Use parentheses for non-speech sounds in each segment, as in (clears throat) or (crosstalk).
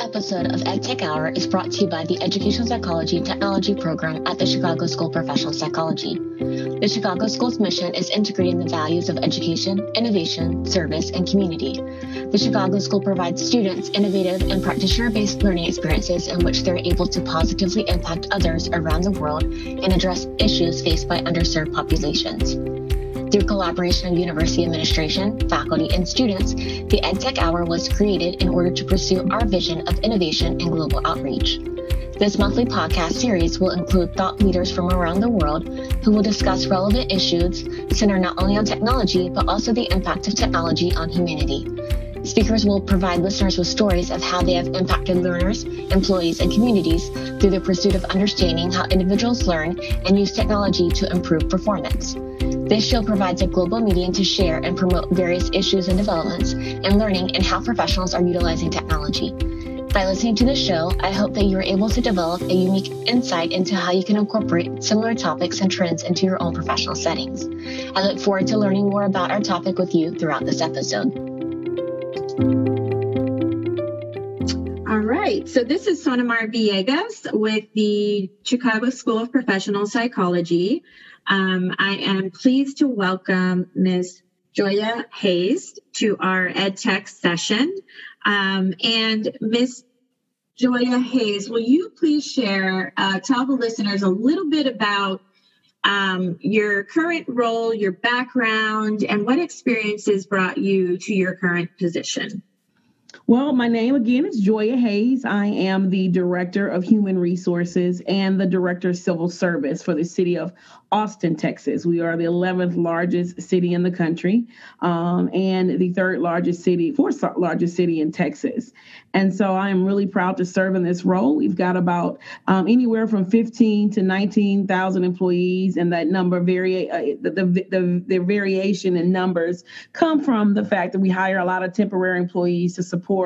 episode of EdTech Hour is brought to you by the Educational Psychology Technology Program at the Chicago School of Professional Psychology. The Chicago School's mission is integrating the values of education, innovation, service, and community. The Chicago School provides students innovative and practitioner based learning experiences in which they're able to positively impact others around the world and address issues faced by underserved populations. Through collaboration of university administration, faculty, and students, the EdTech Hour was created in order to pursue our vision of innovation and global outreach. This monthly podcast series will include thought leaders from around the world who will discuss relevant issues centered not only on technology, but also the impact of technology on humanity. Speakers will provide listeners with stories of how they have impacted learners, employees, and communities through the pursuit of understanding how individuals learn and use technology to improve performance. This show provides a global medium to share and promote various issues and developments in learning and how professionals are utilizing technology. By listening to the show, I hope that you are able to develop a unique insight into how you can incorporate similar topics and trends into your own professional settings. I look forward to learning more about our topic with you throughout this episode. All right. So this is Sonamar Villegas with the Chicago School of Professional Psychology. Um, I am pleased to welcome Ms. Joya Hayes to our EdTech session. Um, and Ms. Joya Hayes, will you please share, uh, tell the listeners a little bit about um, your current role, your background, and what experiences brought you to your current position? Well, my name again is Joya Hayes. I am the Director of Human Resources and the Director of Civil Service for the City of Austin, Texas. We are the 11th largest city in the country um, and the third largest city, fourth largest city in Texas. And so I am really proud to serve in this role. We've got about um, anywhere from 15 to 19,000 employees, and that number vary. Uh, the, the, the, the variation in numbers come from the fact that we hire a lot of temporary employees to support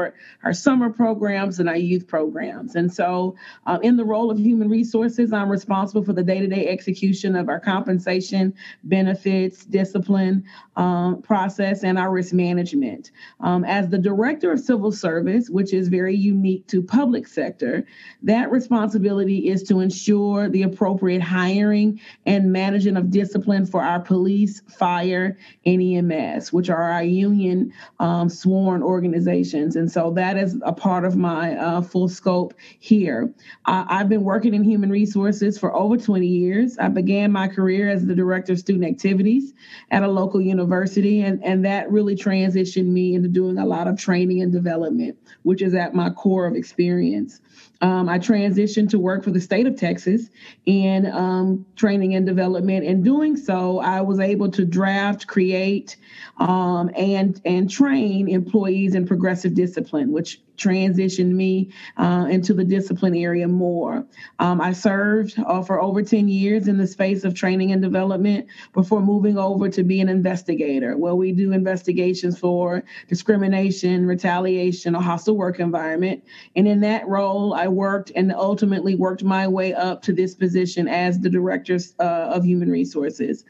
our summer programs and our youth programs. And so, uh, in the role of human resources, I'm responsible for the day-to-day execution of our compensation, benefits, discipline um, process, and our risk management. Um, as the director of civil service, which is very unique to public sector, that responsibility is to ensure the appropriate hiring and management of discipline for our police, fire, and EMS, which are our union um, sworn organizations. And so that is a part of my uh, full scope here. I've been working in human resources for over 20 years. I began my career as the director of student activities at a local university, and, and that really transitioned me into doing a lot of training and development, which is at my core of experience. Um, I transitioned to work for the state of Texas in um, training and development. In doing so, I was able to draft, create, um, and and train employees in progressive discipline, which transitioned me uh, into the discipline area more. Um, I served uh, for over 10 years in the space of training and development before moving over to be an investigator, where we do investigations for discrimination, retaliation, or hostile work environment. And in that role, I worked and ultimately worked my way up to this position as the director uh, of human resources.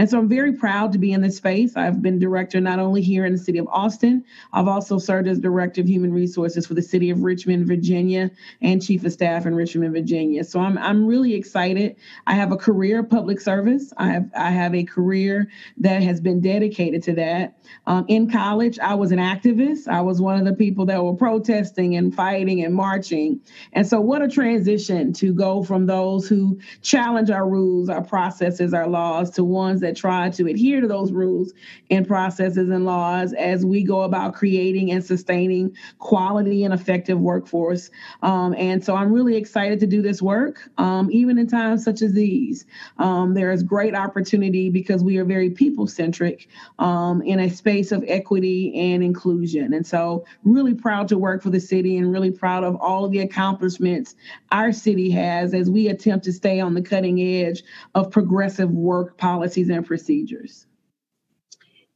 And so I'm very proud to be in this space. I've been director not only here in the city of Austin, I've also served as director of human resources for the city of Richmond, Virginia, and chief of staff in Richmond, Virginia. So I'm I'm really excited. I have a career of public service. I have I have a career that has been dedicated to that. Um, in college, I was an activist. I was one of the people that were protesting and fighting and marching. And so, what a transition to go from those who challenge our rules, our processes, our laws to ones that try to adhere to those rules and processes and laws as we go about creating and sustaining quality and effective workforce. Um, and so, I'm really excited to do this work, um, even in times such as these. Um, there is great opportunity because we are very people centric um, in a space of equity and inclusion. And so, really proud to work for the city and really proud of all of the accomplishments our city has as we attempt to stay on the cutting edge of progressive work policies and procedures.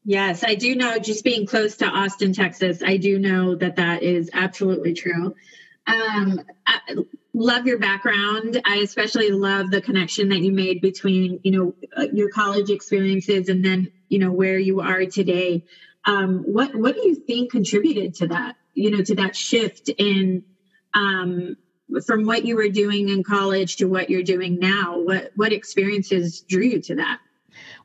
Yes, I do know, just being close to Austin, Texas, I do know that that is absolutely true. Um, love your background. I especially love the connection that you made between, you know, uh, your college experiences and then, you know, where you are today. Um, what what do you think contributed to that? You know, to that shift in um, from what you were doing in college to what you're doing now? What what experiences drew you to that?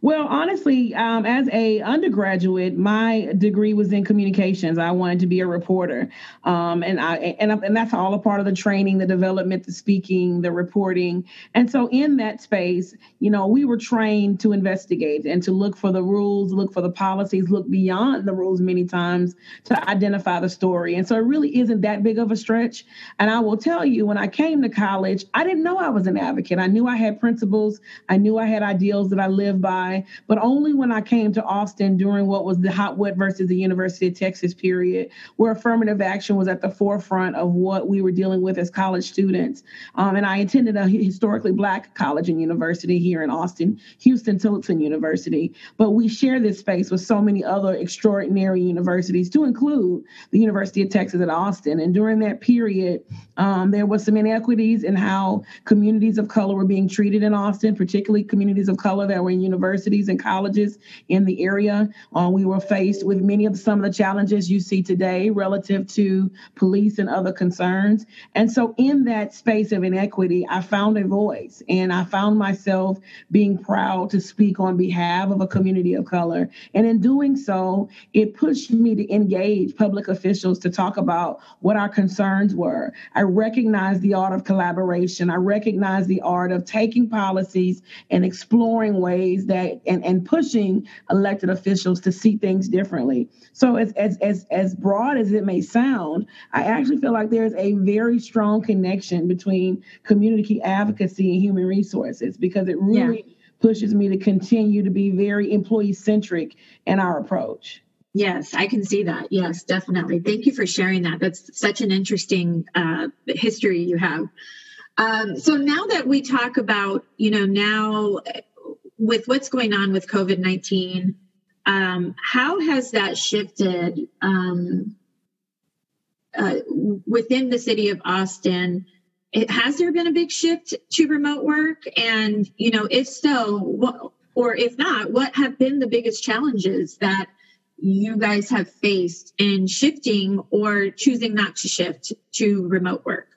Well, honestly, um, as a undergraduate, my degree was in communications. I wanted to be a reporter, um, and I and, and that's all a part of the training, the development, the speaking, the reporting. And so, in that space, you know, we were trained to investigate and to look for the rules, look for the policies, look beyond the rules many times to identify the story. And so, it really isn't that big of a stretch. And I will tell you, when I came to college, I didn't know I was an advocate. I knew I had principles. I knew I had ideals that I lived by but only when I came to Austin during what was the Hopwood versus the University of Texas period, where affirmative action was at the forefront of what we were dealing with as college students. Um, and I attended a historically Black college and university here in Austin, Huston-Tillotson University. But we share this space with so many other extraordinary universities, to include the University of Texas at Austin. And during that period, um, there was some inequities in how communities of color were being treated in Austin, particularly communities of color that were in universities universities and colleges in the area. Uh, we were faced with many of some of the challenges you see today relative to police and other concerns. And so, in that space of inequity, I found a voice and I found myself being proud to speak on behalf of a community of color. And in doing so, it pushed me to engage public officials to talk about what our concerns were. I recognized the art of collaboration, I recognized the art of taking policies and exploring ways that and, and pushing elected officials to see things differently. So as, as as as broad as it may sound, I actually feel like there's a very strong connection between community advocacy and human resources because it really yeah. pushes me to continue to be very employee centric in our approach. Yes, I can see that. Yes, definitely. Thank you for sharing that. That's such an interesting uh, history you have. Um, so now that we talk about, you know, now with what's going on with COVID 19, um, how has that shifted um, uh, within the city of Austin? It, has there been a big shift to remote work? And, you know, if so, what, or if not, what have been the biggest challenges that you guys have faced in shifting or choosing not to shift to remote work?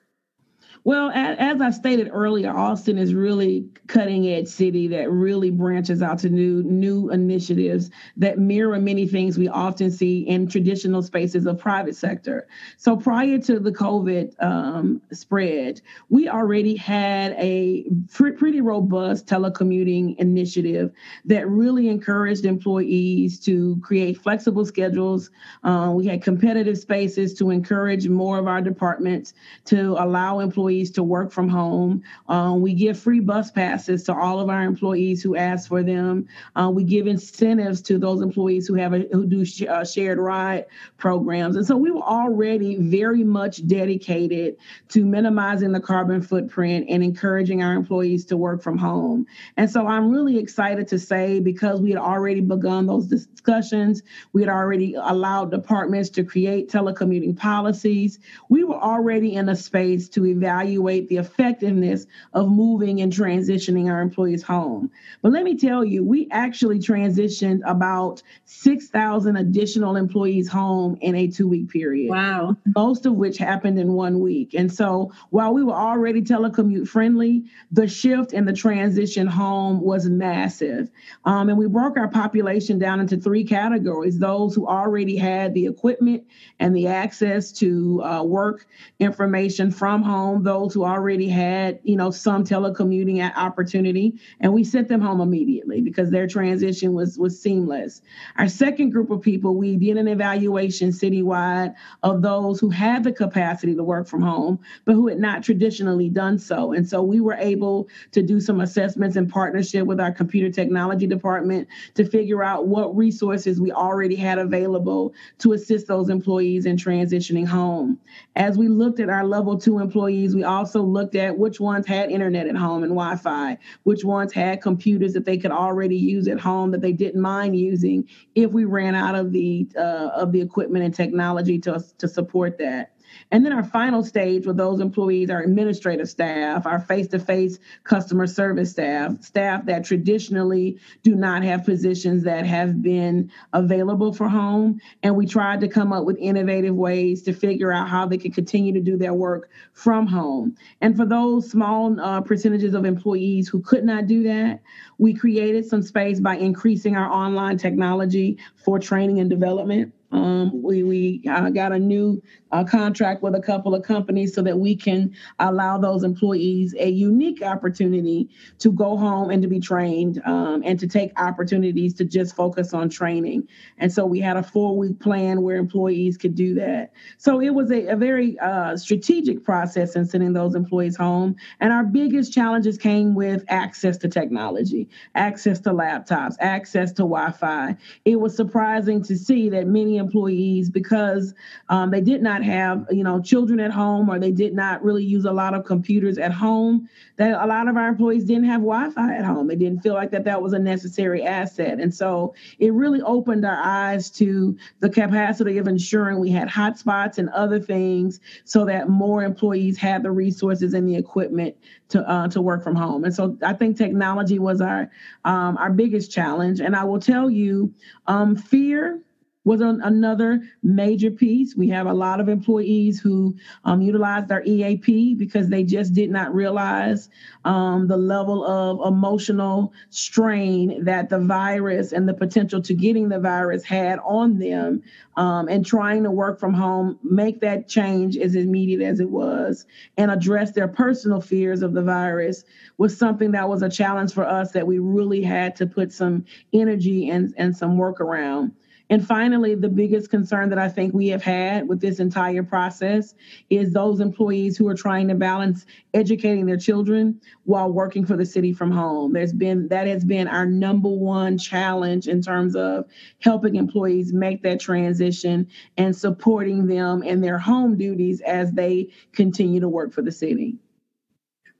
Well, as I stated earlier, Austin is really cutting edge city that really branches out to new new initiatives that mirror many things we often see in traditional spaces of private sector. So prior to the COVID um, spread, we already had a pr- pretty robust telecommuting initiative that really encouraged employees to create flexible schedules. Uh, we had competitive spaces to encourage more of our departments to allow employees employees to work from home. Um, we give free bus passes to all of our employees who ask for them. Uh, we give incentives to those employees who have a, who do sh- uh, shared ride programs. And so we were already very much dedicated to minimizing the carbon footprint and encouraging our employees to work from home. And so I'm really excited to say because we had already begun those discussions, we had already allowed departments to create telecommuting policies. We were already in a space to evaluate evaluate the effectiveness of moving and transitioning our employees home. But let me tell you, we actually transitioned about 6,000 additional employees home in a two week period. Wow. Most of which happened in one week. And so while we were already telecommute friendly, the shift and the transition home was massive. Um, and we broke our population down into three categories those who already had the equipment and the access to uh, work information from home, those who already had, you know, some telecommuting opportunity, and we sent them home immediately because their transition was was seamless. Our second group of people, we did an evaluation citywide of those who had the capacity to work from home, but who had not traditionally done so. And so we were able to do some assessments in partnership with our computer technology department to figure out what resources we already had available to assist those employees in transitioning home. As we looked at our level two employees, we also looked at which ones had internet at home and Wi-Fi, which ones had computers that they could already use at home that they didn't mind using if we ran out of the uh, of the equipment and technology to to support that. And then our final stage with those employees are administrative staff, our face to face customer service staff, staff that traditionally do not have positions that have been available for home. And we tried to come up with innovative ways to figure out how they could continue to do their work from home. And for those small uh, percentages of employees who could not do that, we created some space by increasing our online technology for training and development. Um, we we uh, got a new uh, contract with a couple of companies so that we can allow those employees a unique opportunity to go home and to be trained um, and to take opportunities to just focus on training. And so we had a four week plan where employees could do that. So it was a, a very uh, strategic process in sending those employees home. And our biggest challenges came with access to technology, access to laptops, access to Wi Fi. It was surprising to see that many employees because um, they did not have you know children at home or they did not really use a lot of computers at home that a lot of our employees didn't have wi-fi at home. They didn't feel like that that was a necessary asset. And so it really opened our eyes to the capacity of ensuring we had hotspots and other things so that more employees had the resources and the equipment to uh, to work from home. And so i think technology was our um, our biggest challenge. And i will tell you um, fear was an, another major piece. We have a lot of employees who um, utilized our EAP because they just did not realize um, the level of emotional strain that the virus and the potential to getting the virus had on them. Um, and trying to work from home, make that change as immediate as it was, and address their personal fears of the virus was something that was a challenge for us that we really had to put some energy and, and some work around. And finally, the biggest concern that I think we have had with this entire process is those employees who are trying to balance educating their children while working for the city from home. There's been that has been our number one challenge in terms of helping employees make that transition and supporting them in their home duties as they continue to work for the city.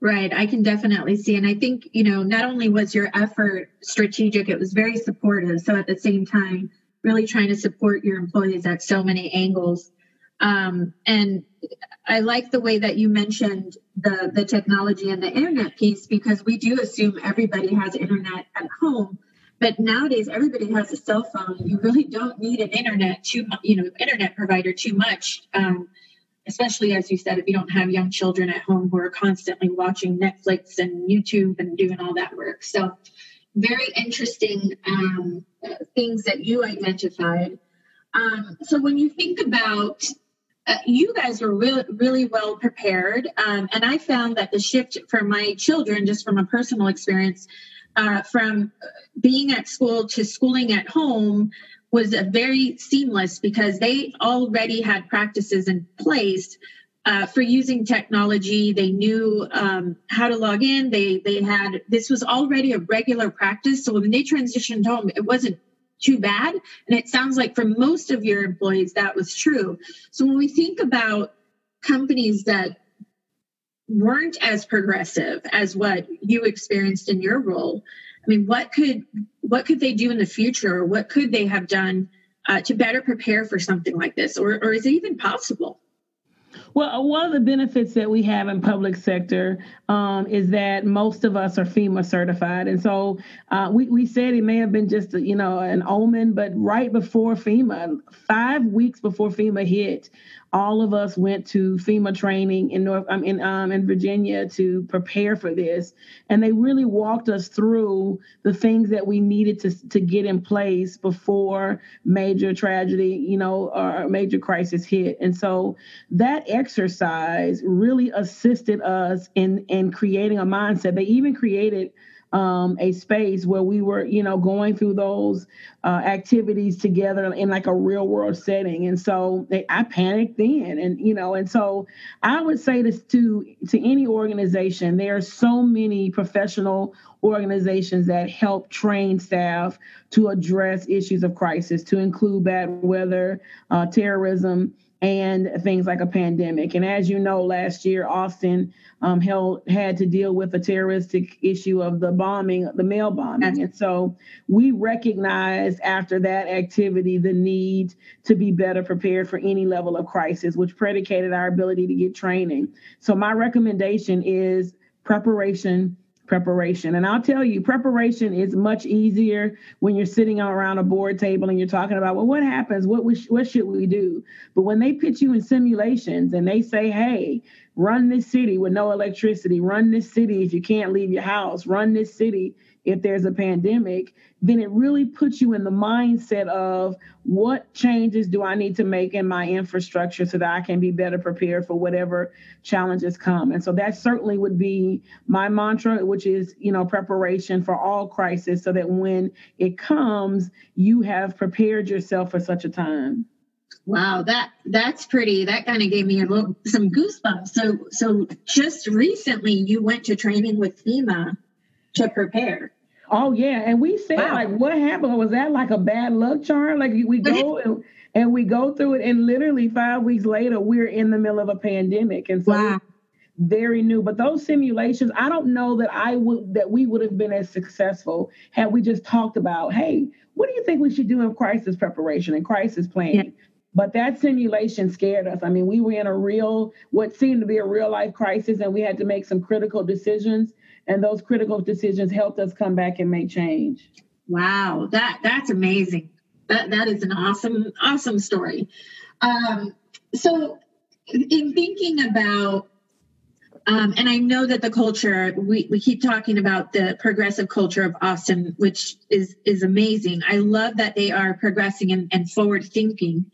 Right. I can definitely see. And I think, you know, not only was your effort strategic, it was very supportive. So at the same time, really trying to support your employees at so many angles. Um, and I like the way that you mentioned the the technology and the internet piece because we do assume everybody has internet at home, but nowadays everybody has a cell phone. You really don't need an internet too you know internet provider too much. Um, especially as you said, if you don't have young children at home who are constantly watching Netflix and YouTube and doing all that work. So very interesting um, things that you identified. Um, so when you think about uh, you guys were really really well prepared um, and i found that the shift for my children just from a personal experience uh, from being at school to schooling at home was very seamless because they already had practices in place uh, for using technology. They knew um, how to log in. They they had this was already a regular practice. So when they transitioned home, it wasn't too bad. And it sounds like for most of your employees that was true. So when we think about companies that weren't as progressive as what you experienced in your role, I mean, what could what could they do in the future? Or what could they have done uh, to better prepare for something like this, or or is it even possible? Well, uh, one of the benefits that we have in public sector um, is that most of us are FEMA certified, and so uh, we we said it may have been just a, you know an omen, but right before FEMA, five weeks before FEMA hit, all of us went to FEMA training in North um, in um, in Virginia to prepare for this, and they really walked us through the things that we needed to to get in place before major tragedy, you know, or major crisis hit. And so that exercise really assisted us in in creating a mindset. They even created um, a space where we were, you know, going through those uh, activities together in like a real world setting. And so they, I panicked then, and you know, and so I would say this to to any organization. There are so many professional organizations that help train staff to address issues of crisis, to include bad weather, uh, terrorism, and things like a pandemic. And as you know, last year Austin um, held had to deal with the terroristic issue of the bombing, the mail bombing, and so we recognized after that activity the need to be better prepared for any level of crisis, which predicated our ability to get training. So my recommendation is preparation preparation. And I'll tell you, preparation is much easier when you're sitting around a board table and you're talking about, well, what happens? What we, what should we do? But when they put you in simulations and they say, hey, run this city with no electricity, run this city if you can't leave your house, run this city if there's a pandemic, then it really puts you in the mindset of what changes do I need to make in my infrastructure so that I can be better prepared for whatever challenges come. And so that certainly would be my mantra, which is, you know, preparation for all crisis so that when it comes, you have prepared yourself for such a time. Wow, that that's pretty. That kind of gave me a little some goosebumps. So so just recently you went to training with FEMA to prepare. Oh yeah, and we said wow. like, what happened? Was that like a bad luck charm? Like we go and, and, we go through it, and literally five weeks later, we're in the middle of a pandemic, and so wow. very new. But those simulations, I don't know that I would that we would have been as successful had we just talked about, hey, what do you think we should do in crisis preparation and crisis planning? Yeah. But that simulation scared us. I mean, we were in a real, what seemed to be a real life crisis, and we had to make some critical decisions and those critical decisions helped us come back and make change. Wow, that that's amazing. That that is an awesome awesome story. Um, so, in thinking about um, and I know that the culture we, we keep talking about the progressive culture of Austin, which is is amazing. I love that they are progressing and, and forward thinking.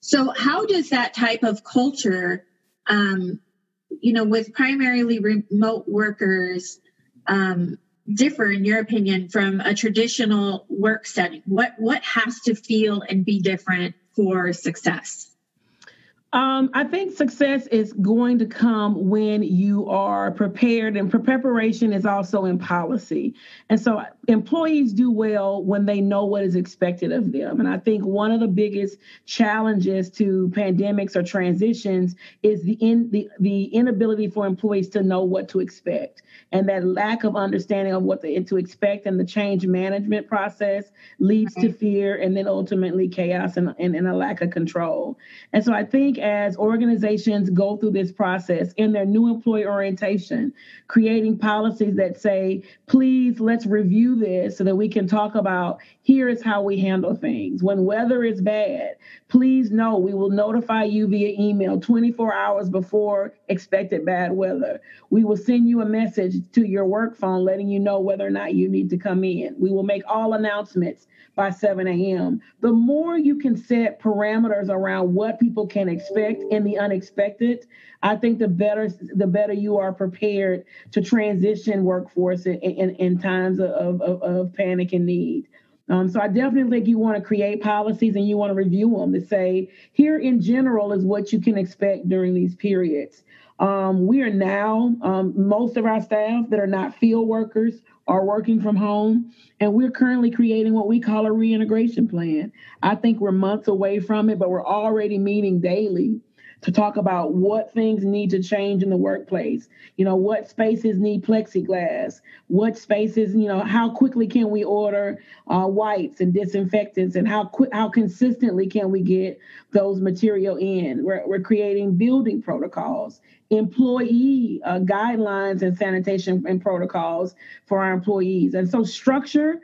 So, how does that type of culture, um, you know, with primarily remote workers, um, differ in your opinion from a traditional work setting? What what has to feel and be different for success um, I think success is going to come when you are prepared, and preparation is also in policy. And so employees do well when they know what is expected of them. And I think one of the biggest challenges to pandemics or transitions is the in the, the inability for employees to know what to expect and that lack of understanding of what to, to expect and the change management process leads to fear and then ultimately chaos and, and, and a lack of control. And so I think as organizations go through this process in their new employee orientation, creating policies that say, please let's review this so that we can talk about here is how we handle things. When weather is bad, please know we will notify you via email 24 hours before expected bad weather. We will send you a message to your work phone letting you know whether or not you need to come in. We will make all announcements by 7 a.m. The more you can set parameters around what people can expect in the unexpected, I think the better the better you are prepared to transition workforce in, in, in times of, of, of panic and need. Um, so I definitely think you want to create policies and you want to review them to say, here in general is what you can expect during these periods. Um, we are now, um, most of our staff that are not field workers are working from home, and we're currently creating what we call a reintegration plan. I think we're months away from it, but we're already meeting daily to talk about what things need to change in the workplace. You know, what spaces need plexiglass, what spaces, you know, how quickly can we order uh, wipes and disinfectants, and how quick, how consistently can we get those material in? We're, we're creating building protocols, employee uh, guidelines, and sanitation and protocols for our employees. And so, structure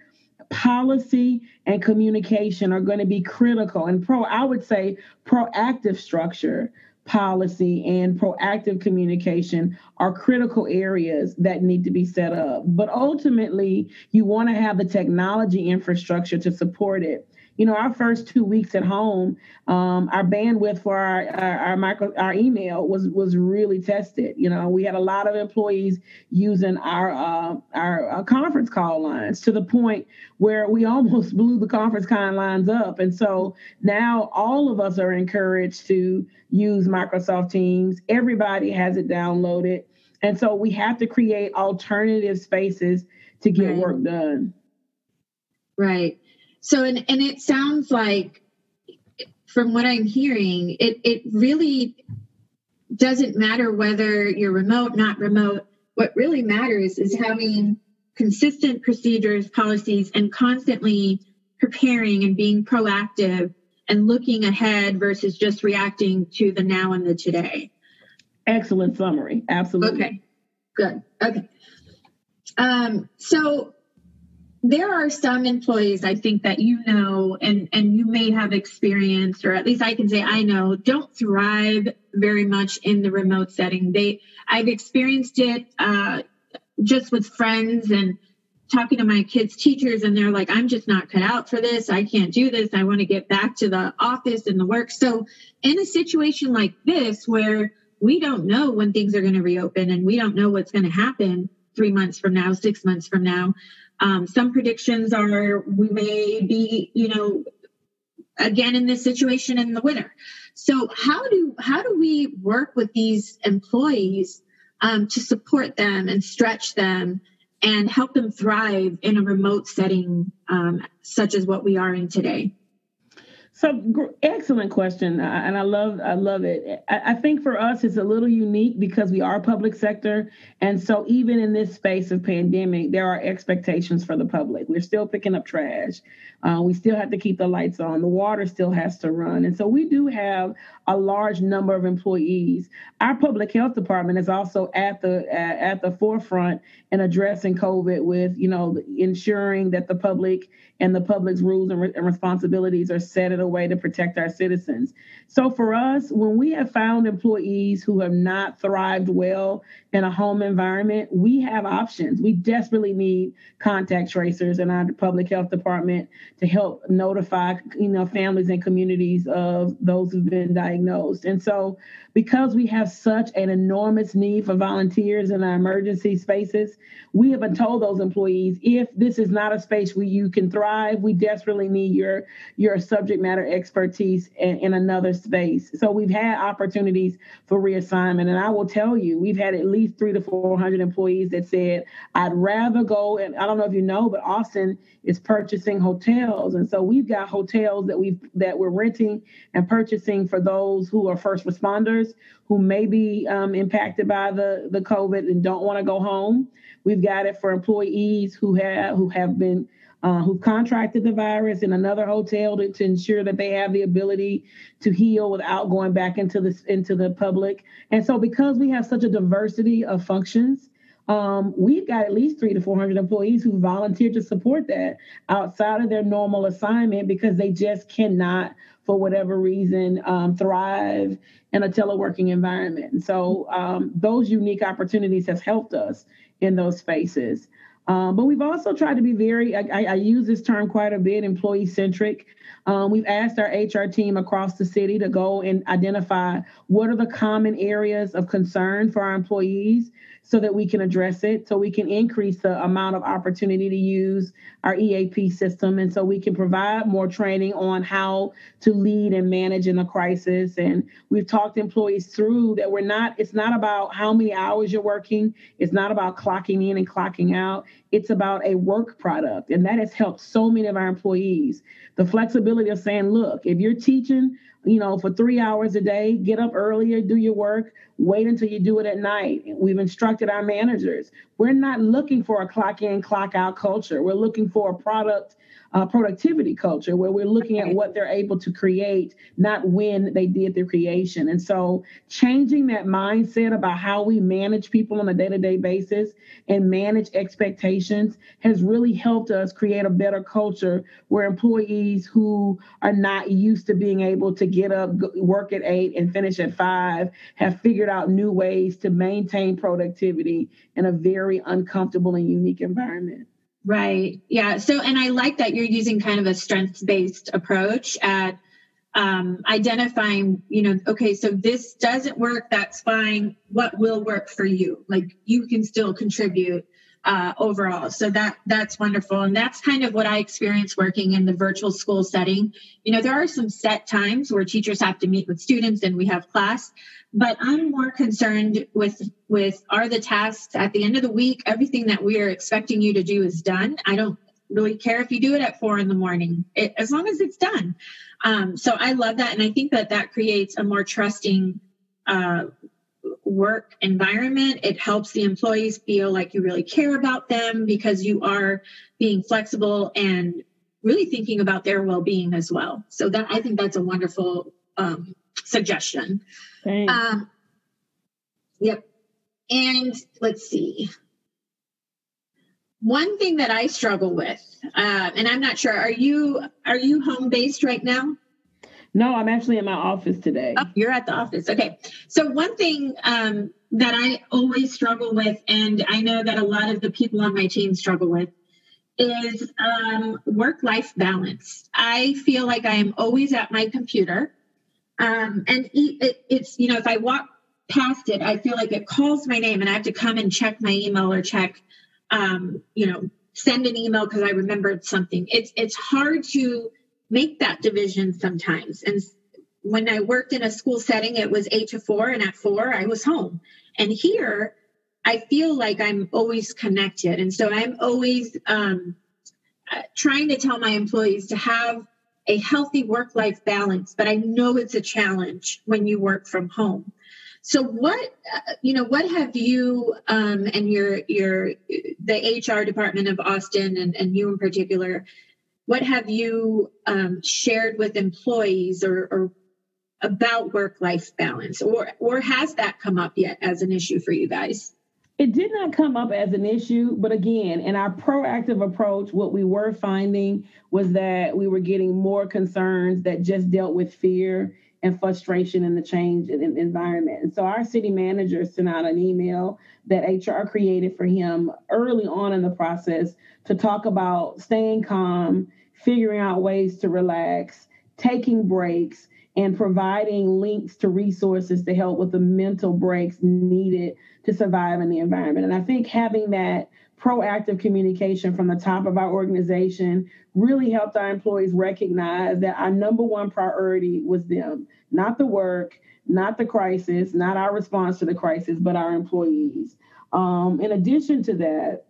policy and communication are going to be critical and pro i would say proactive structure policy and proactive communication are critical areas that need to be set up. But ultimately, you want to have the technology infrastructure to support it you know, our first two weeks at home, um, our bandwidth for our, our, our micro our email was was really tested. You know, we had a lot of employees using our uh, our, our conference call lines to the point where we (laughs) almost blew the conference call lines up. And so now all of us are encouraged to use Microsoft Teams. Everybody has it downloaded, and so we have to create alternative spaces to get right. work done. Right. So, and, and it sounds like from what I'm hearing, it, it really doesn't matter whether you're remote, not remote. What really matters is having consistent procedures, policies, and constantly preparing and being proactive and looking ahead versus just reacting to the now and the today. Excellent summary. Absolutely. Okay, good. Okay. Um, so there are some employees I think that you know and and you may have experienced or at least I can say I know don't thrive very much in the remote setting. They I've experienced it uh, just with friends and talking to my kids teachers and they're like i'm just not cut out for this. I can't do this. I want to get back to the office and the work. So in a situation like this where we don't know when things are going to reopen and we don't know what's going to happen three months from now six months from now um, some predictions are we may be you know again in this situation in the winter so how do how do we work with these employees um, to support them and stretch them and help them thrive in a remote setting um, such as what we are in today? So excellent question, uh, and I love I love it. I think for us it's a little unique because we are public sector, and so even in this space of pandemic, there are expectations for the public. We're still picking up trash. Uh, we still have to keep the lights on. The water still has to run, and so we do have a large number of employees. Our public health department is also at the at the forefront in addressing COVID with you know ensuring that the public and the public's rules and, re- and, responsibilities are set in a way to protect our citizens. So for us, when we have found employees who have not thrived well in a home environment, we have options. We desperately need contact tracers in our public health department to help notify, you know, families and communities of those who've been diagnosed. And so because we have such an enormous need for volunteers in our emergency spaces, we have been told those employees if this is not a space where you can thrive, we desperately need your your subject matter expertise in, in another space. So we've had opportunities for reassignment, and I will tell you, we've had at least three to four hundred employees that said, "I'd rather go." And I don't know if you know, but Austin is purchasing hotels, and so we've got hotels that we've that we're renting and purchasing for those who are first responders who may be um, impacted by the the COVID and don't want to go home. We've got it for employees who have who have been uh, who've contracted the virus in another hotel to, to ensure that they have the ability to heal without going back into the into the public. And so, because we have such a diversity of functions, um, we've got at least three to 400 employees who volunteer to support that outside of their normal assignment because they just cannot, for whatever reason, um, thrive in a teleworking environment. And so um, those unique opportunities have helped us in those spaces. Um, but we've also tried to be very, I, I, use this term quite a bit, employee centric. Um, we've asked our HR team across the city to go and identify what are the common areas of concern for our employees so that we can address it, so we can increase the amount of opportunity to use our EAP system. And so we can provide more training on how to lead and manage in a crisis. And we've talked employees through that we're not, it's not about how many hours you're working, it's not about clocking in and clocking out. It's about a work product. And that has helped so many of our employees. The flexibility of saying, look, if you're teaching, you know, for three hours a day, get up earlier, do your work, wait until you do it at night. We've instructed our managers. We're not looking for a clock in, clock out culture. We're looking for a product uh, productivity culture where we're looking at what they're able to create, not when they did their creation. And so, changing that mindset about how we manage people on a day to day basis and manage expectations has really helped us create a better culture where employees who are not used to being able to get up, work at eight, and finish at five have figured out new ways to maintain productivity in a very uncomfortable and unique environment. Right. Yeah. So, and I like that you're using kind of a strengths based approach at um, identifying, you know, okay, so this doesn't work. That's fine. What will work for you? Like you can still contribute uh, overall. So that that's wonderful, and that's kind of what I experience working in the virtual school setting. You know, there are some set times where teachers have to meet with students, and we have class. But I'm more concerned with with are the tasks at the end of the week everything that we are expecting you to do is done. I don't really care if you do it at four in the morning, it, as long as it's done. Um, so I love that. And I think that that creates a more trusting uh, work environment. It helps the employees feel like you really care about them because you are being flexible and really thinking about their well-being as well. So that I think that's a wonderful um, suggestion. Um, yep. And let's see. One thing that I struggle with, uh, and I'm not sure, are you are you home based right now? No, I'm actually in my office today. Oh, you're at the office. Okay. So one thing um, that I always struggle with, and I know that a lot of the people on my team struggle with, is um, work life balance. I feel like I am always at my computer. Um, and it, it's, you know, if I walk past it, I feel like it calls my name and I have to come and check my email or check, um, you know, send an email because I remembered something. It's, it's hard to make that division sometimes. And when I worked in a school setting, it was eight to four, and at four, I was home. And here, I feel like I'm always connected. And so I'm always um, uh, trying to tell my employees to have a healthy work life balance, but I know it's a challenge when you work from home. So what you know what have you um, and your your the HR department of Austin and, and you in particular what have you um, shared with employees or, or about work life balance or or has that come up yet as an issue for you guys it did not come up as an issue but again in our proactive approach what we were finding was that we were getting more concerns that just dealt with fear and frustration in the change in, in environment. And so our city manager sent out an email that hr created for him early on in the process to talk about staying calm, figuring out ways to relax, taking breaks, and providing links to resources to help with the mental breaks needed to survive in the environment. And I think having that proactive communication from the top of our organization really helped our employees recognize that our number one priority was them, not the work, not the crisis, not our response to the crisis, but our employees. Um, in addition to that,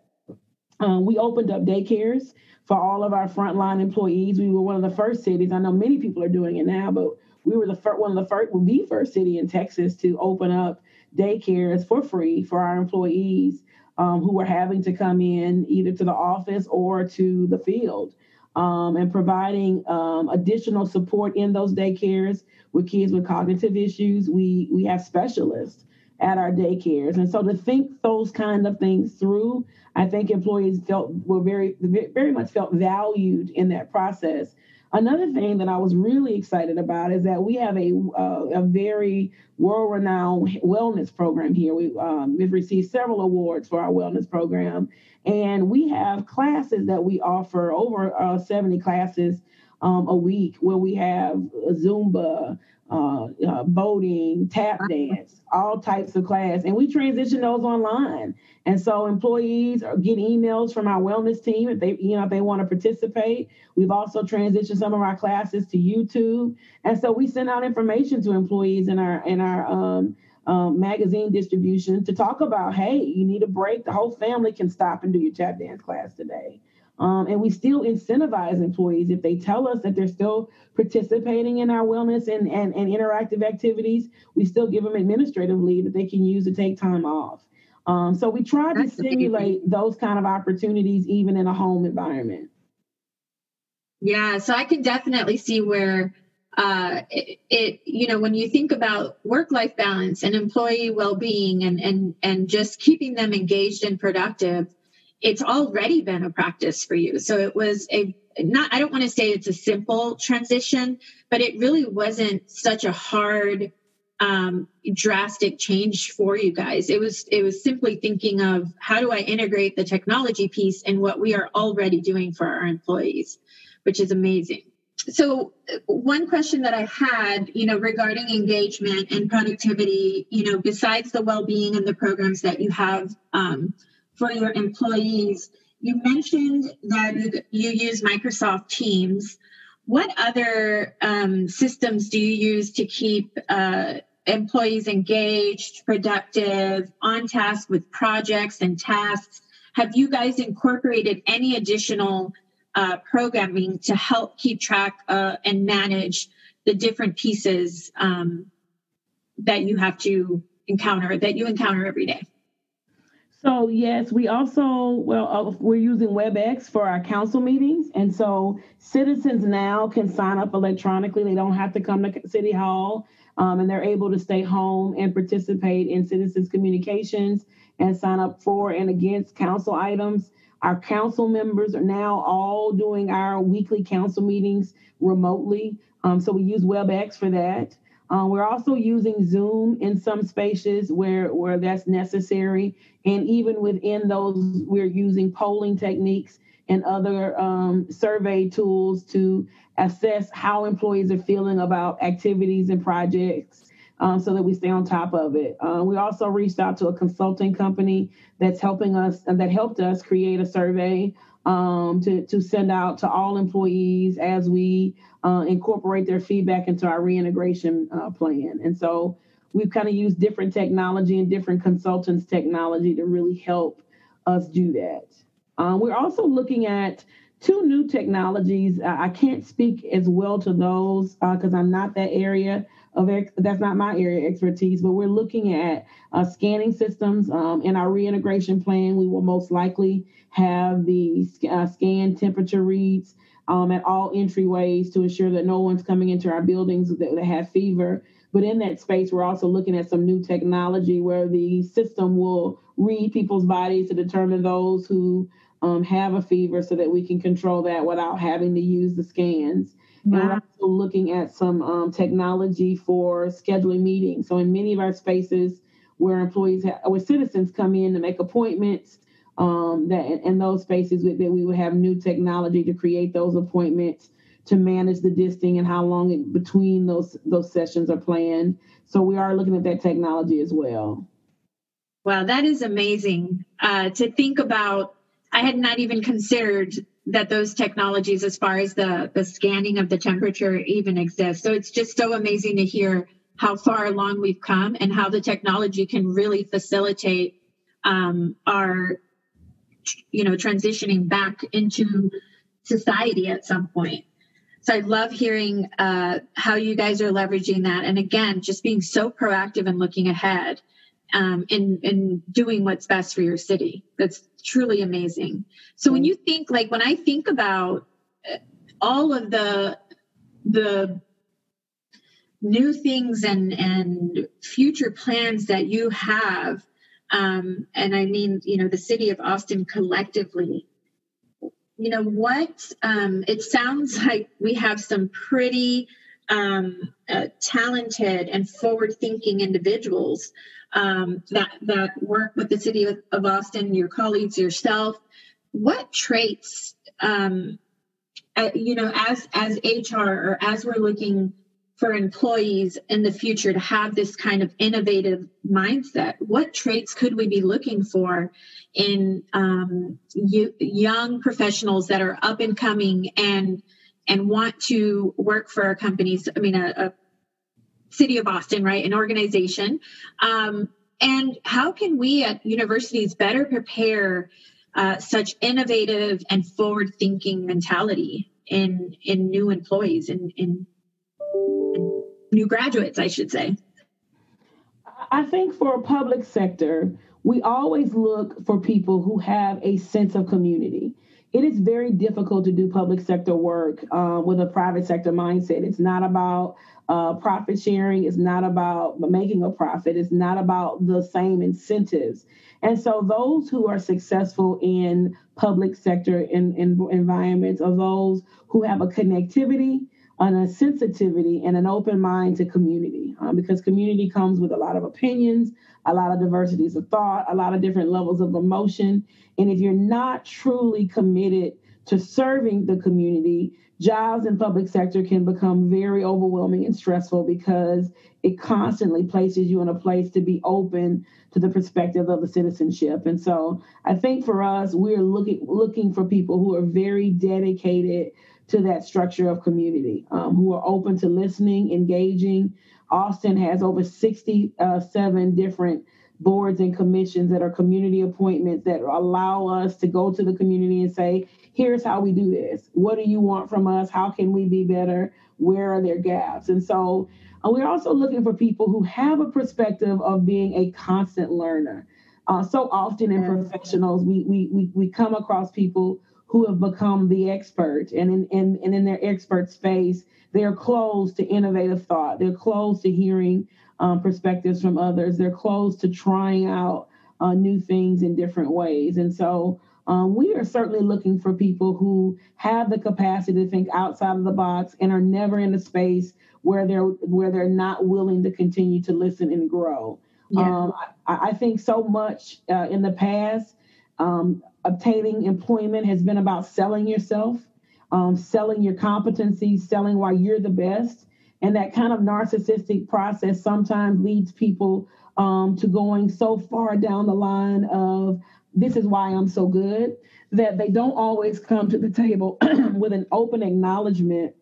um, we opened up daycares for all of our frontline employees. We were one of the first cities. I know many people are doing it now, but we were the first one of the first, the first city in Texas to open up daycares for free for our employees um, who were having to come in either to the office or to the field. Um, and providing um, additional support in those daycares with kids with cognitive issues. We we have specialists at our daycares, and so to think those kind of things through, I think employees felt were very, very much felt valued in that process. Another thing that I was really excited about is that we have a uh, a very world-renowned wellness program here. We um, we've received several awards for our wellness program, and we have classes that we offer over uh, 70 classes um, a week where we have Zumba, uh, uh, boating, tap dance, all types of class, and we transition those online. And so employees are, get emails from our wellness team if they, you know, if they want to participate. We've also transitioned some of our classes to YouTube, and so we send out information to employees in our in our um, um, magazine distribution to talk about, hey, you need a break. The whole family can stop and do your tap dance class today. Um, and we still incentivize employees if they tell us that they're still participating in our wellness and, and, and interactive activities, we still give them administrative leave that they can use to take time off. Um, so we try to stimulate those kind of opportunities even in a home environment. Yeah, so I can definitely see where uh, it, it, you know, when you think about work-life balance and employee well-being and and and just keeping them engaged and productive, it's already been a practice for you. So it was a not I don't want to say it's a simple transition, but it really wasn't such a hard um, drastic change for you guys. It was it was simply thinking of how do I integrate the technology piece in what we are already doing for our employees, which is amazing. So one question that I had, you know, regarding engagement and productivity, you know, besides the well-being and the programs that you have um, for your employees, you mentioned that you, you use Microsoft Teams. What other um, systems do you use to keep uh, employees engaged, productive, on task with projects and tasks? Have you guys incorporated any additional uh, programming to help keep track uh, and manage the different pieces um, that you have to encounter that you encounter every day? So yes, we also well uh, we're using WebEx for our council meetings, and so citizens now can sign up electronically. They don't have to come to City Hall, um, and they're able to stay home and participate in citizens communications and sign up for and against council items. Our council members are now all doing our weekly council meetings remotely, um, so we use WebEx for that. Um, we're also using Zoom in some spaces where, where that's necessary. And even within those, we're using polling techniques and other um, survey tools to assess how employees are feeling about activities and projects um, so that we stay on top of it. Uh, we also reached out to a consulting company that's helping us, that helped us create a survey um, to, to send out to all employees as we uh, incorporate their feedback into our reintegration uh, plan. And so we've kind of used different technology and different consultants' technology to really help us do that. Um, we're also looking at two new technologies. I can't speak as well to those because uh, I'm not that area of ex- that's not my area of expertise. But we're looking at uh, scanning systems um, in our reintegration plan. We will most likely have the uh, scan temperature reads um, at all entryways to ensure that no one's coming into our buildings that, that have fever. But in that space, we're also looking at some new technology where the system will read people's bodies to determine those who um, have a fever so that we can control that without having to use the scans. Wow. And we're also looking at some um, technology for scheduling meetings. So in many of our spaces where employees, have, where citizens come in to make appointments, um, that in those spaces that we would have new technology to create those appointments to manage the disting and how long between those those sessions are planned. So we are looking at that technology as well. Wow, that is amazing uh, to think about. I had not even considered that those technologies, as far as the the scanning of the temperature, even exist. So it's just so amazing to hear how far along we've come and how the technology can really facilitate um, our you know transitioning back into society at some point. So i love hearing uh, how you guys are leveraging that. And again just being so proactive and looking ahead um, and, and doing what's best for your city that's truly amazing so when you think like when i think about uh, all of the the new things and and future plans that you have um, and I mean, you know, the city of Austin collectively. You know what? Um, it sounds (laughs) like we have some pretty um, uh, talented and forward-thinking individuals um, that that work with the city of, Austin, your colleagues, yourself. What traits, um, uh, you know, as as HR or as we're looking for employees in the future to have this kind of innovative mindset? What traits could we be looking for in um, young professionals that are up and coming and and want to work for our companies? I mean, a, a city of Austin, right? An organization. Um, and how can we at universities better prepare uh, such innovative and forward-thinking mentality in in new employees in in new graduates, I should say? I think for a public sector, we always look for people who have a sense of community. It is very difficult to do public sector work uh, with a private sector mindset. It's not about uh, profit sharing, is not about making a profit, it's not about the same incentives. And so, those who are successful in public sector in, in environments are those who have a connectivity on a sensitivity and an open mind to community um, because community comes with a lot of opinions, a lot of diversities of thought, a lot of different levels of emotion. And if you're not truly committed to serving the community, jobs in public sector can become very overwhelming and stressful because it constantly places you in a place to be open to the perspective of the citizenship. And so I think for us, we're looking looking for people who are very dedicated to that structure of community, um, who are open to listening, engaging. Austin has over 67 different boards and commissions that are community appointments that allow us to go to the community and say, here's how we do this. What do you want from us? How can we be better? Where are there gaps? And so uh, we're also looking for people who have a perspective of being a constant learner. Uh, so often in professionals, we, we, we, we come across people who have become the expert and in, in, and in their expert space, they're closed to innovative thought. They're closed to hearing um, perspectives from others. They're closed to trying out uh, new things in different ways. And so um, we are certainly looking for people who have the capacity to think outside of the box and are never in a space where they're where they're not willing to continue to listen and grow. Yeah. Um, I, I, think so much uh, in the past, um, obtaining employment has been about selling yourself, um, selling your competencies, selling why you're the best. And that kind of narcissistic process sometimes leads people um, to going so far down the line of this is why I'm so good that they don't always come to the table (clears throat) with an open acknowledgement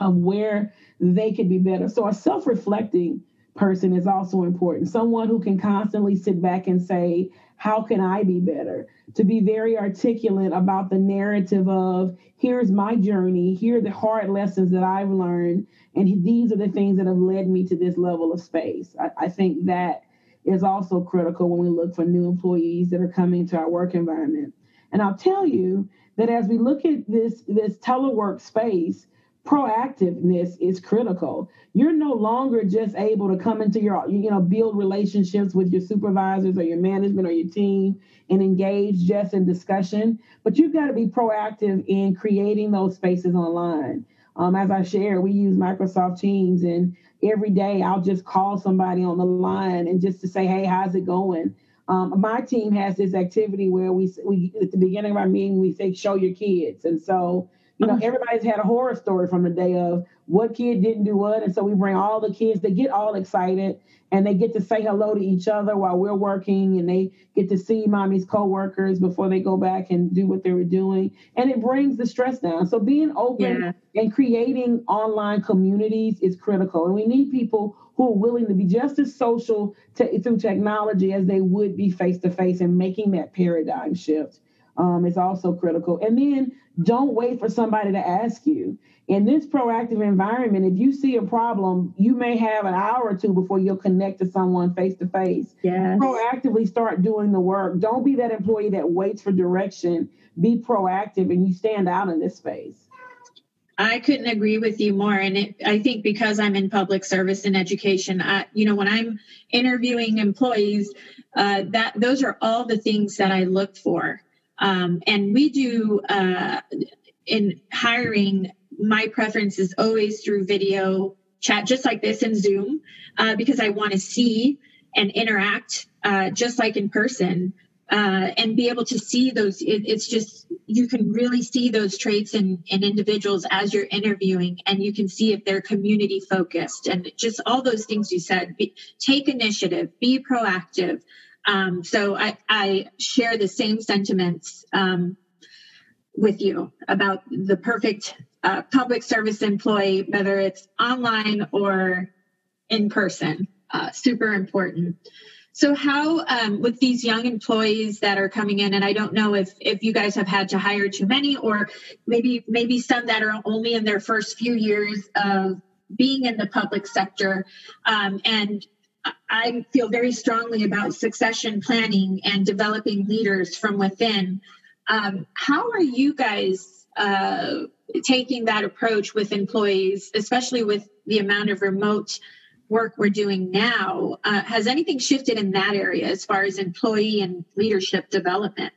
of where they could be better. So a self-reflecting person is also important. Someone who can constantly sit back and say, how can I be better? To be very articulate about the narrative of here's my journey, here are the hard lessons that I've learned, and these are the things that have led me to this level of space. I, I think that is also critical when we look for new employees that are coming to our work environment. And I'll tell you that as we look at this, this telework space, proactiveness is critical. You're no longer just able to come into your, you know, build relationships with your supervisors or your management or your team and engage just in discussion, but you've got to be proactive in creating those spaces online. Um, as I shared, we use Microsoft Teams, and every day I'll just call somebody on the line and just to say, "Hey, how's it going?" Um, my team has this activity where we we at the beginning of our meeting we say, "Show your kids," and so you know, everybody's had a horror story from the day of what kid didn't do what. And so we bring all the kids, they get all excited and they get to say hello to each other while we're working and they get to see mommy's coworkers before they go back and do what they were doing. And it brings the stress down. So being open yeah. and creating online communities is critical. And we need people who are willing to be just as social to, through technology as they would be face to face and making that paradigm shift um, is also critical. And then don't wait for somebody to ask you. In this proactive environment, if you see a problem, you may have an hour or two before you'll connect to someone face to face. Yes. Proactively start doing the work. Don't be that employee that waits for direction. Be proactive and you stand out in this space. I couldn't agree with you more. And it, I think because I'm in public service and education, I, you know, when I'm interviewing employees, uh, that those are all the things that I look for. Um, and we do uh, in hiring, my preference is always through video chat, just like this in Zoom, uh, because I want to see and interact uh, just like in person. Uh, and be able to see those it, it's just you can really see those traits in, in individuals as you're interviewing and you can see if they're community focused and just all those things you said be, take initiative be proactive um, so I, I, share the same sentiments um, with you about the perfect uh, public service employee, whether it's online or in person. Uh, super important. So, how um, with these young employees that are coming in, and I don't know if if you guys have had to hire too many, or maybe maybe some that are only in their first few years of being in the public sector, um, and I feel very strongly about succession planning and developing leaders from within. Um, how are you guys uh, taking that approach with employees, especially with the amount of remote work we're doing now? Uh, has anything shifted in that area as far as employee and leadership development?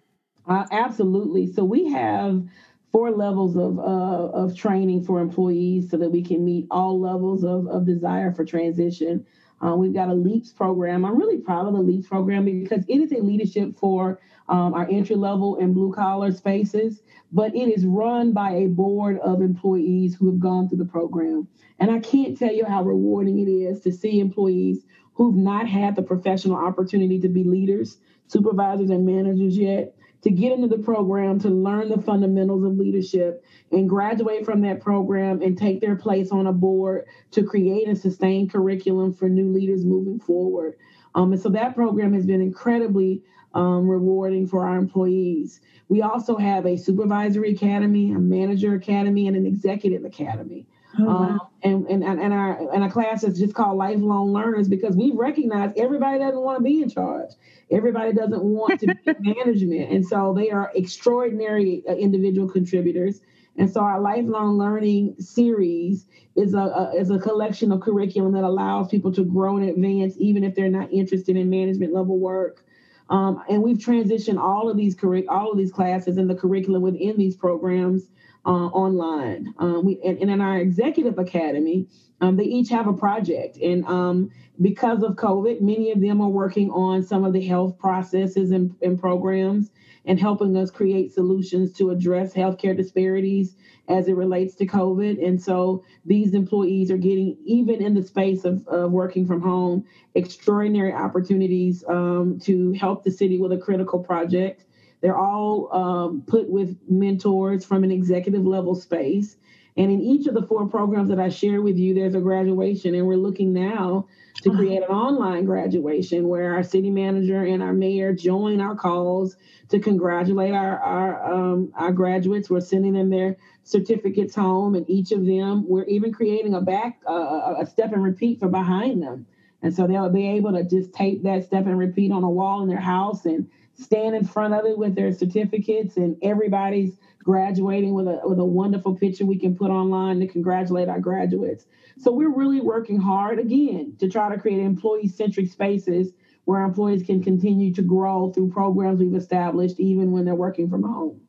Uh, absolutely. So we have four levels of uh, of training for employees so that we can meet all levels of, of desire for transition. Uh, we've got a LEAPS program. I'm really proud of the LEAPS program because it is a leadership for um, our entry level and blue collar spaces, but it is run by a board of employees who have gone through the program. And I can't tell you how rewarding it is to see employees who've not had the professional opportunity to be leaders, supervisors, and managers yet to get into the program to learn the fundamentals of leadership and graduate from that program and take their place on a board to create and sustain curriculum for new leaders moving forward. Um, and so that program has been incredibly um, rewarding for our employees. We also have a supervisory academy, a manager academy, and an executive academy. Oh, wow. um, and, and, and our and our class is just called lifelong learners because we recognize everybody doesn't want to be in charge. Everybody doesn't want to be in (laughs) management, and so they are extraordinary uh, individual contributors. And so our lifelong learning series is a, a, is a collection of curriculum that allows people to grow and advance even if they're not interested in management level work. Um, and we've transitioned all of these curric- all of these classes and the curriculum within these programs uh, online. Um, we and, and, in our executive academy, um, they each have a project, and um, because of COVID, many of them are working on some of the health processes and, and programs and helping us create solutions to address healthcare disparities as it relates to COVID. And so these employees are getting, even in the space of, of working from home, extraordinary opportunities um, to help the city with a critical project. They're all um, put with mentors from an executive level space. And in each of the four programs that I share with you, there's a graduation. And we're looking now to uh-huh. create an online graduation where our city manager and our mayor join our calls to congratulate our our um, our graduates. We're sending them their certificates home, and each of them we're even creating a back uh, a step and repeat for behind them, and so they'll be able to just tape that step and repeat on a wall in their house and stand in front of it with their certificates, and everybody's graduating with a with a wonderful picture we can put online to congratulate our graduates. So we're really working hard again to try to create employee centric spaces where employees can continue to grow through programs we've established even when they're working from home.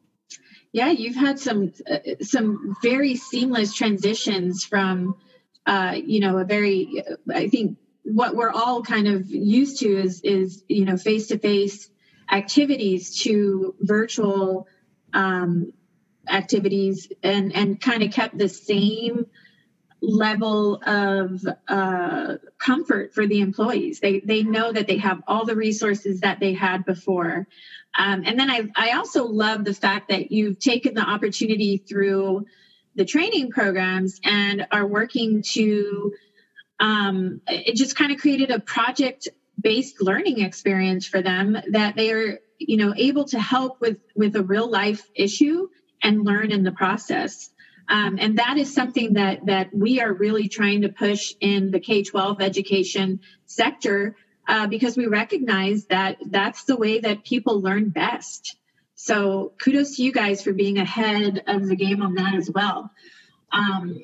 Yeah, you've had some uh, some very seamless transitions from uh, you know a very I think what we're all kind of used to is is you know face to face activities to virtual um, activities and and kind of kept the same level of uh, comfort for the employees. They they know that they have all the resources that they had before. Um, and then I I also love the fact that you've taken the opportunity through the training programs and are working to um, it just kind of created a project based learning experience for them that they are you know able to help with with a real life issue and learn in the process um, and that is something that that we are really trying to push in the K-12 education sector uh, because we recognize that that's the way that people learn best. So kudos to you guys for being ahead of the game on that as well. Um,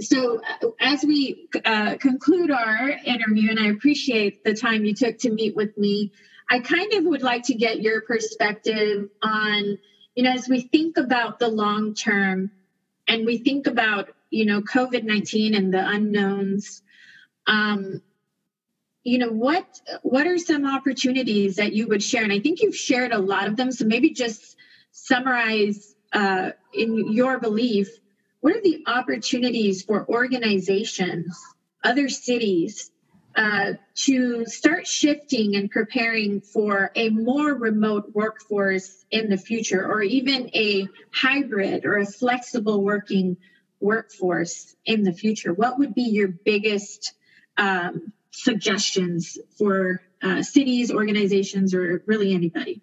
so as we uh, conclude our interview, and I appreciate the time you took to meet with me, I kind of would like to get your perspective on, you know, as we think about the long term and we think about you know COVID nineteen and the unknowns. Um, you know what what are some opportunities that you would share and i think you've shared a lot of them so maybe just summarize uh, in your belief what are the opportunities for organizations other cities uh, to start shifting and preparing for a more remote workforce in the future, or even a hybrid or a flexible working workforce in the future? What would be your biggest um, suggestions for uh, cities, organizations, or really anybody?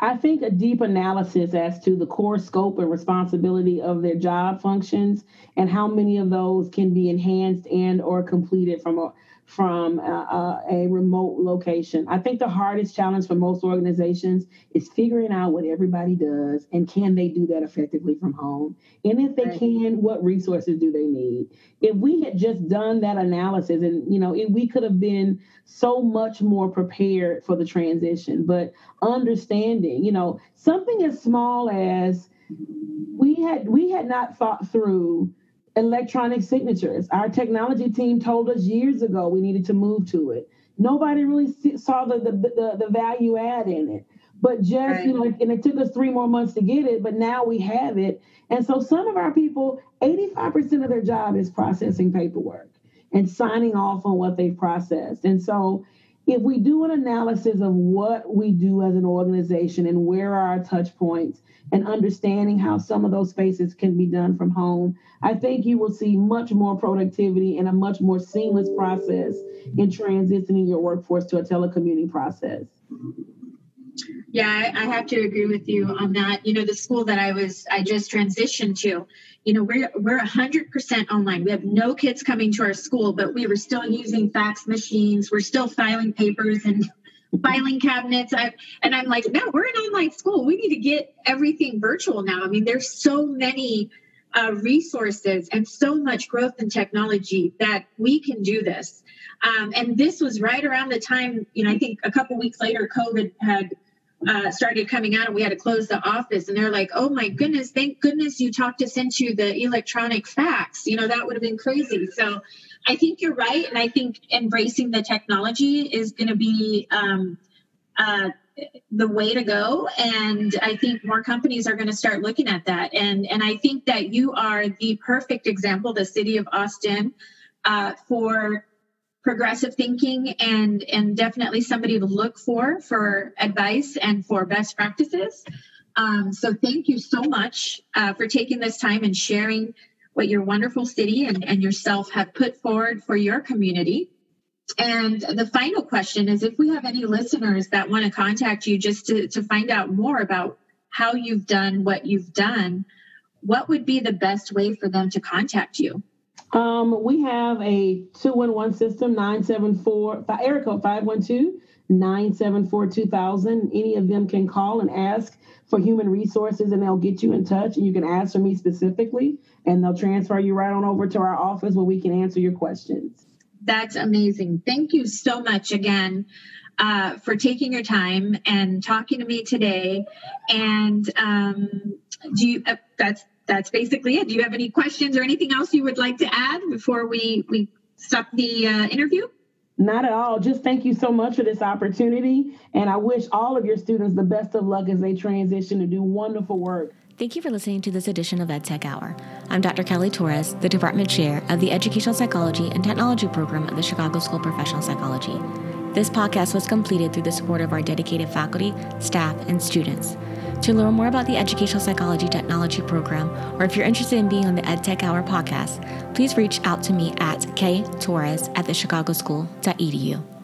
I think a deep analysis as to the core scope and responsibility of their job functions and how many of those can be enhanced and or completed from a from a, a, remote location. I think the hardest challenge for most organizations is figuring out what everybody does and can they do that effectively from home? And if they can, what resources do they need? If we had just done that analysis and, you know, it, we could have been so much more prepared for the transition, but understanding, you know, something as small as we had we had not thought through electronic signatures. Our technology team told us years ago we needed to move to it. Nobody really saw the the, the, the value add in it. But just, right. you know, and it took us three more months to get it, but now we have it. And so some of our people, 85% of their job is processing paperwork and signing off on what they've processed. And so if we do an analysis of what we do as an organization and where are our touch points and understanding how some of those spaces can be done from home, I think you will see much more productivity and a much more seamless process in transitioning your workforce to a telecommuting process. Yeah, I, have to agree with you on that. You know, the school that I was, I just transitioned to, you know, we're we're hundred percent online. We have no kids coming to our school, but we were still using fax machines. We're still filing papers and (laughs) filing cabinets. I, and I'm like, no, we're an online school. We need to get everything virtual now. I mean, there's so many uh, resources and so much growth in technology that we can do this. Um, and this was right around the time, you know, I think a couple weeks later, COVID had uh, started coming out and we had to close the office. And they're like, oh my goodness, thank goodness you talked us into the electronic fax. You know, that would have been crazy. So I think you're right. And I think embracing the technology is going to be um, uh, the way to go. And I think more companies are going to start looking at that. And, and I think that you are the perfect example, the city of Austin, uh, for progressive thinking and and definitely somebody to look for for advice and for best practices. Um, so thank you so much uh, for taking this time and sharing what your wonderful city and, and yourself have put forward for your community. And the final question is if we have any listeners that want to contact you just to, to find out more about how you've done what you've done what would be the best way for them to contact you um, we have a 211 system, 974, area code 512 974 2000. Any of them can call and ask for human resources and they'll get you in touch and you can ask for me specifically and they'll transfer you right on over to our office where we can answer your questions. That's amazing. Thank you so much again. Uh, for taking your time and talking to me today. And um, do you? Uh, that's that's basically it. Do you have any questions or anything else you would like to add before we we stop the uh, interview? Not at all. Just thank you so much for this opportunity. And I wish all of your students the best of luck as they transition to do wonderful work. Thank you for listening to this edition of EdTech Hour. I'm Dr. Kelly Torres, the Department Chair of the Educational Psychology and Technology Program at the Chicago School of Professional Psychology. This podcast was completed through the support of our dedicated faculty, staff, and students. To learn more about the Educational Psychology Technology Program, or if you're interested in being on the EdTech Hour podcast, please reach out to me at ktorres at thechicagoschool.edu.